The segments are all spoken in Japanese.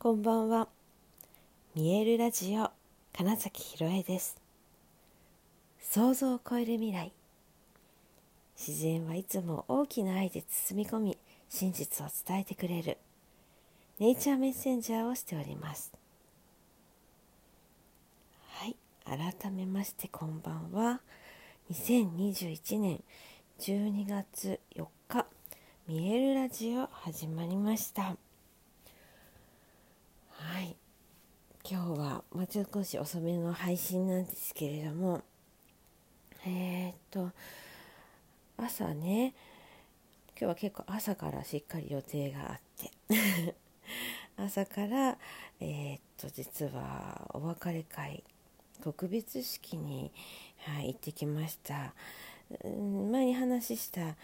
こんばんは。見えるラジオ金崎ひろえです。想像を超える未来。自然はいつも大きな愛で包み込み、真実を伝えてくれる。ネイチャーメッセンジャーをしております。はい、改めましてこんばんは。2021年12月4日、見えるラジオ始まりました。はい。今日は、まあ、少し遅めの配信なんですけれどもえー、っと朝ね今日は結構朝からしっかり予定があって 朝からえー、っと実はお別れ会告別式に、はい、行ってきました。前に話した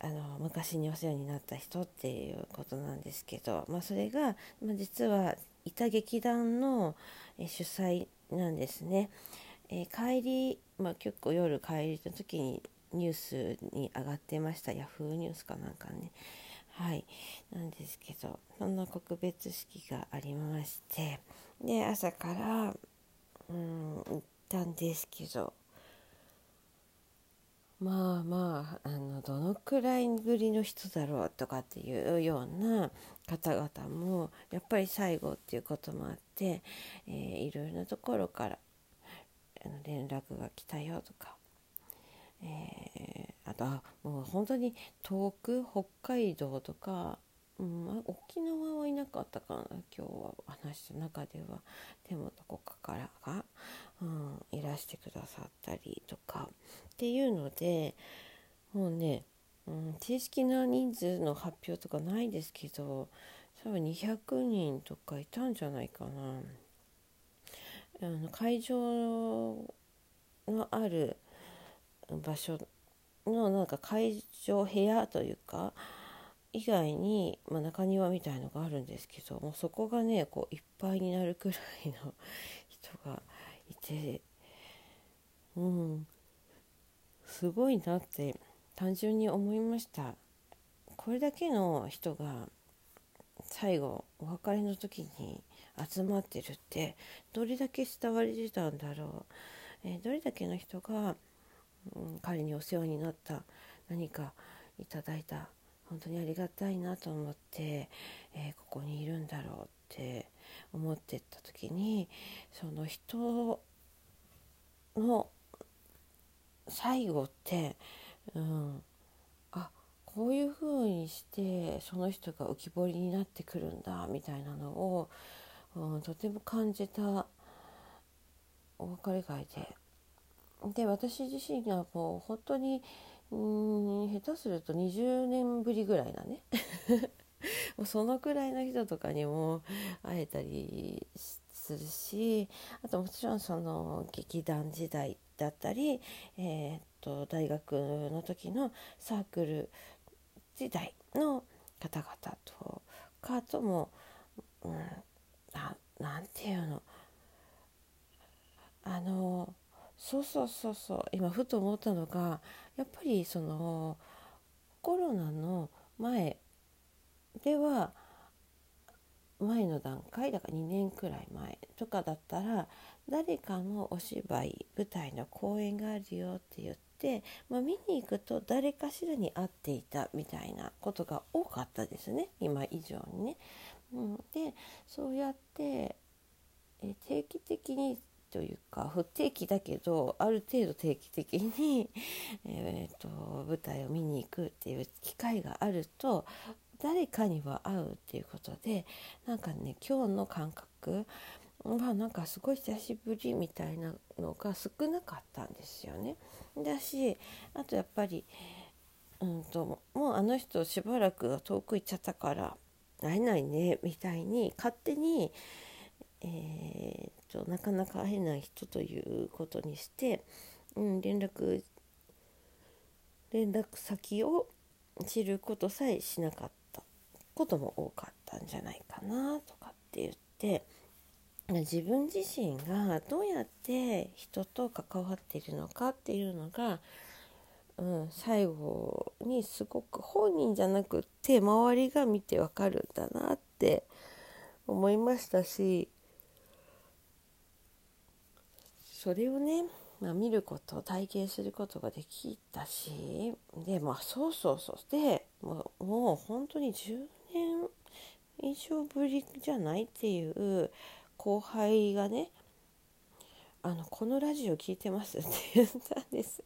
あの昔にお世話になった人っていうことなんですけど、まあ、それが、まあ、実はいた劇団の、え主催なんですね。え、帰り、まあ、結構夜帰りの時にニュースに上がってました。ヤフーニュースかなんかね。はい。なんですけどそんな告別式がありまして。で朝からうん行ったんですけど。まあまああのどのくらいぶりの人だろうとかっていうような方々もやっぱり最後っていうこともあって、えー、いろいろなところからあの連絡が来たよとか、えー、あとはもう本当に遠く北海道とか、うん、沖縄はいなかったかな今日は話した中では。でもどこかからが、うん、いらしてくださったりとかっていうのでもうね、うん、正式な人数の発表とかないですけど多分200人とかいたんじゃないかな。あの会場のある場所のなんか会場部屋というか以外に、まあ、中庭みたいのがあるんですけどもうそこがねこういっぱいになるくらいの人がいてうんすごいなって単純に思いました。これだけの人が最後お別れの時に集まってるってどれだけ慕われてたんだろう、えー、どれだけの人が、うん、彼にお世話になった何かいただいた本当にありがたいなと思って、えー、ここにいるんだろうって思ってった時にその人の最後って、うん、あこういうふうにしてその人が浮き彫りになってくるんだみたいなのを、うん、とても感じたお別れ会で。で私自身がもう本当にうん下手すると20年ぶりぐらいだねもうそのくらいの人とかにも会えたりするしあともちろんその劇団時代だったり、えー、っと大学の時のサークル時代の方々とかとも、うん、ななんていうのあのそうそうそうそう今ふと思ったのがやっぱりそのコロナのでは前の段階だから2年くらい前とかだったら誰かのお芝居舞台の公演があるよって言って、まあ、見に行くと誰かしらに会っていたみたいなことが多かったですね今以上にね。うん、でそうやってえ定期的にというか不定期だけどある程度定期的に、えーと、舞台を見に行くっていう機会があると誰かには会うっていうことでなんかね今日の感覚はなんかすごい久しぶりみたいなのが少なかったんですよね。だしあとやっぱり、うんと、もうあの人しばらく遠く行っちゃったから会えないねみたいに勝手に、えーと、なかなか会えない人ということにして、うん、連絡連絡先を知ることさえしなかったことも多かったんじゃないかなとかって言って自分自身がどうやって人と関わっているのかっていうのが、うん、最後にすごく本人じゃなくて周りが見てわかるんだなって思いましたしそれをね、まあ、見ること体験することができたしでまあそうそうそう。でもうもう本当に10年以上ぶりじゃないっていう後輩がねあのこのラジオ聞いてますって言ったんです。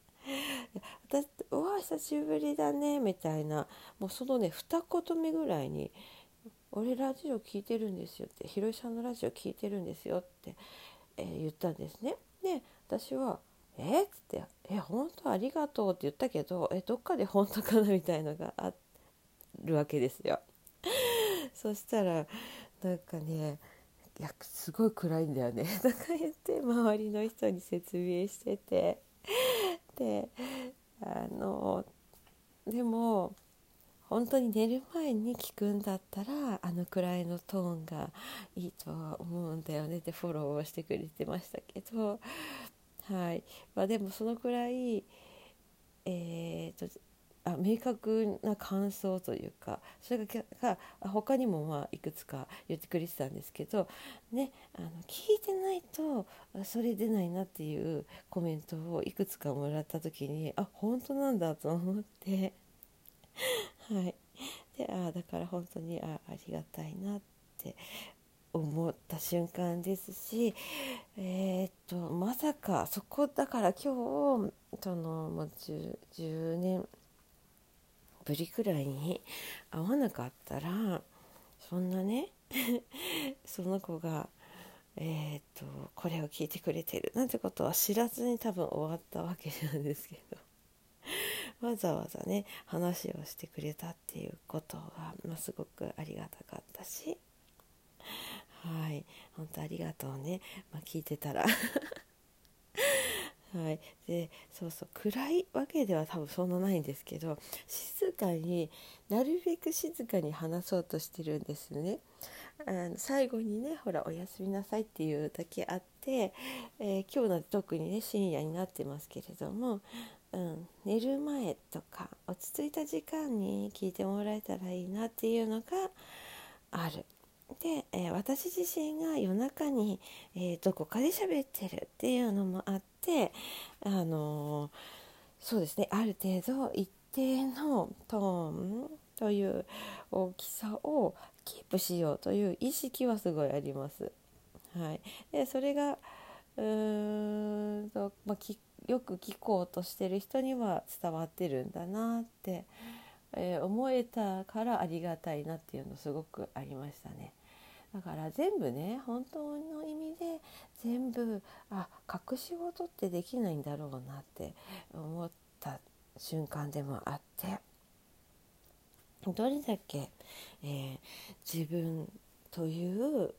私うわ久しぶりだねみたいなもうそのね二言目ぐらいに「俺ラジオ聞いてるんですよ」って「ひろしさんのラジオ聞いてるんですよ」って、えー、言ったんですね。で私は「え？っ?」って「え本当ありがとう」って言ったけど「えどっかで本当かな?」みたいのがあるわけですよ。そしたらなんかねいやすごい暗いんだよね。とか言って周りの人に説明してて。であのでも本当に寝る前に聞くんだったらあのくらいのトーンがいいとは思うんだよね。ってフォローをしてくれてましたけど。はい。まあでもそのくらいえーとあ明確な感想というかそれが他にもまあいくつか言ってくれてたんですけど、ね、あの聞いてないとそれ出ないなっていうコメントをいくつかもらった時にあ本当なんだと思って。はい。であだから本当にあありがたいなって思った瞬間ですし、えー、っとまさかそこだから今日そのもう 10, 10年ぶりくらいに会わなかったらそんなね その子が、えー、っとこれを聞いてくれてるなんてことは知らずに多分終わったわけなんですけど わざわざね話をしてくれたっていうことが、まあ、すごくありがたかったしはい本当ありがとうね、まあ、聞いてたら はい、でそうそう暗いわけでは多分そんなないんですけど静かになるべく静かに話そうとしてるんですね。あの最後にねほら「おやすみなさい」っていうだけあって、えー、今日なんて特にね深夜になってますけれども、うん、寝る前とか落ち着いた時間に聞いてもらえたらいいなっていうのがある。で、えー、私自身が夜中に、えー、どこかで喋ってるっていうのもあってあの、そうですねある程度一定のトーンという大きさをキープしようという意識はすごいあります。はい、でそれがうーんと、まあ、よく聞こうとしてる人には伝わってるんだなって、えー、思えたからありがたいなっていうのすごくありましたね。だから全部ね本当の意味で全部あ隠し事ってできないんだろうなって思った瞬間でもあってどれだけ、えー、自分という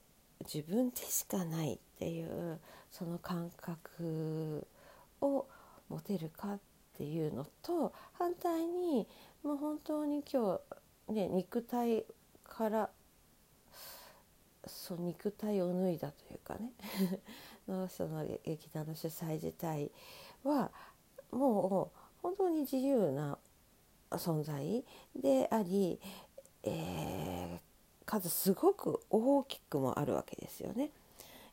自分でしかないっていうその感覚を持てるかっていうのと反対にもう本当に今日、ね、肉体からそう肉体を脱いだというかねの その劇団の主催自体はもう本当に自由な存在であり、えー、数すごく大きくもあるわけですよね。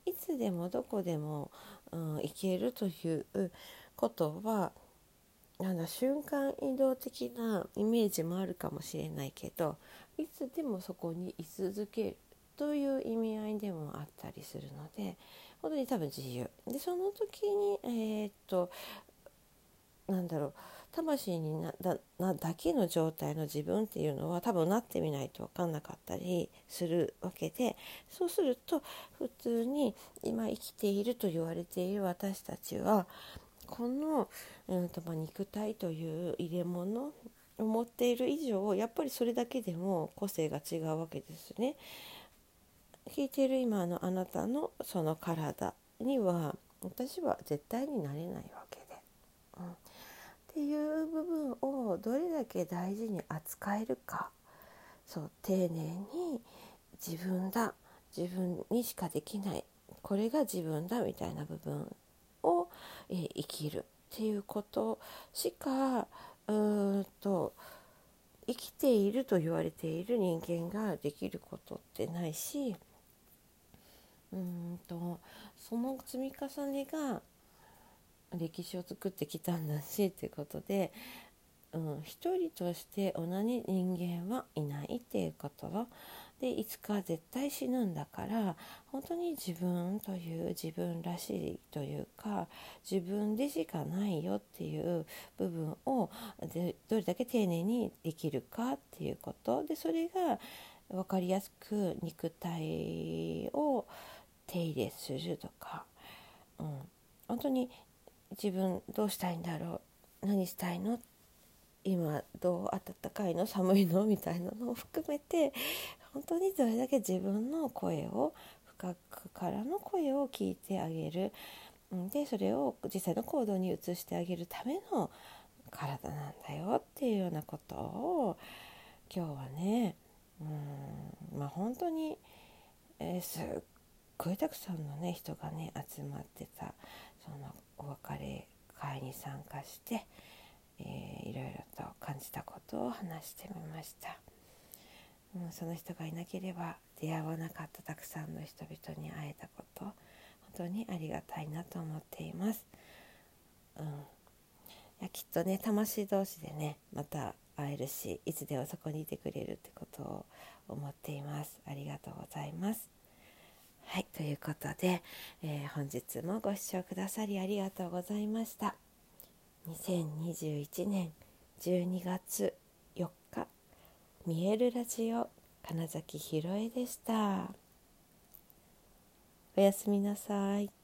いつでもどこでも、うん、行けるということはなんだ瞬間移動的なイメージもあるかもしれないけどいつでもそこに居続けるという意味合いでもあったりするので本当に多分自由でその時にえー、っとなんだろう魂になだなだけの状態の自分っていうのは多分なってみないと分かんなかったりするわけでそうすると普通に今生きていると言われている私たちはこの、うんとまあ、肉体という入れ物を持っている以上やっぱりそれだけでも個性が違うわけですね。聞いてる今のあなたのその体には私は絶対になれないわけで、うん、っていう部分をどれだけ大事に扱えるか。そう丁寧に自分だ自分にしかできない。これが自分だみたいな部分を、えー、生きるっていうことしかうーんと生きていると言われている人間ができることってないしうんとその積み重ねが歴史を作ってきたんだしっていうことで、うん、一人として同じ人間はいないっていうこと。でいつか絶対死ぬんだから本当に自分という自分らしいというか自分でしかないよっていう部分をでどれだけ丁寧にできるかっていうこと。でそれが分かりやすく肉体を手入れするとか、うん、本当に自分どうしたいんだろう何したいの？今どう暖かいの？寒いの？みたいなのを含めて本当にどれだけ自分の声を深くからの声を聞いてあげる。でそれを実際の行動に移してあげるための体なんだよっていうようなことを今日はねうん。まあ本当に、えー、すっごいたくさんのね人がね集まってたそのお別れ会に参加して、えー、いろいろと感じたことを話してみました。もう、その人がいなければ出会わなかったたくさんの人々に会えたこと本当にありがたいなと思っています。うん、いやきっとね魂同士でねまた会えるしいつでもそこにいてくれるってことを思っています。ありがとうございます。はいということで、えー、本日もご視聴くださりありがとうございました。2021年12月4日見えるラジオ金崎ひろえでした。おやすみなさい。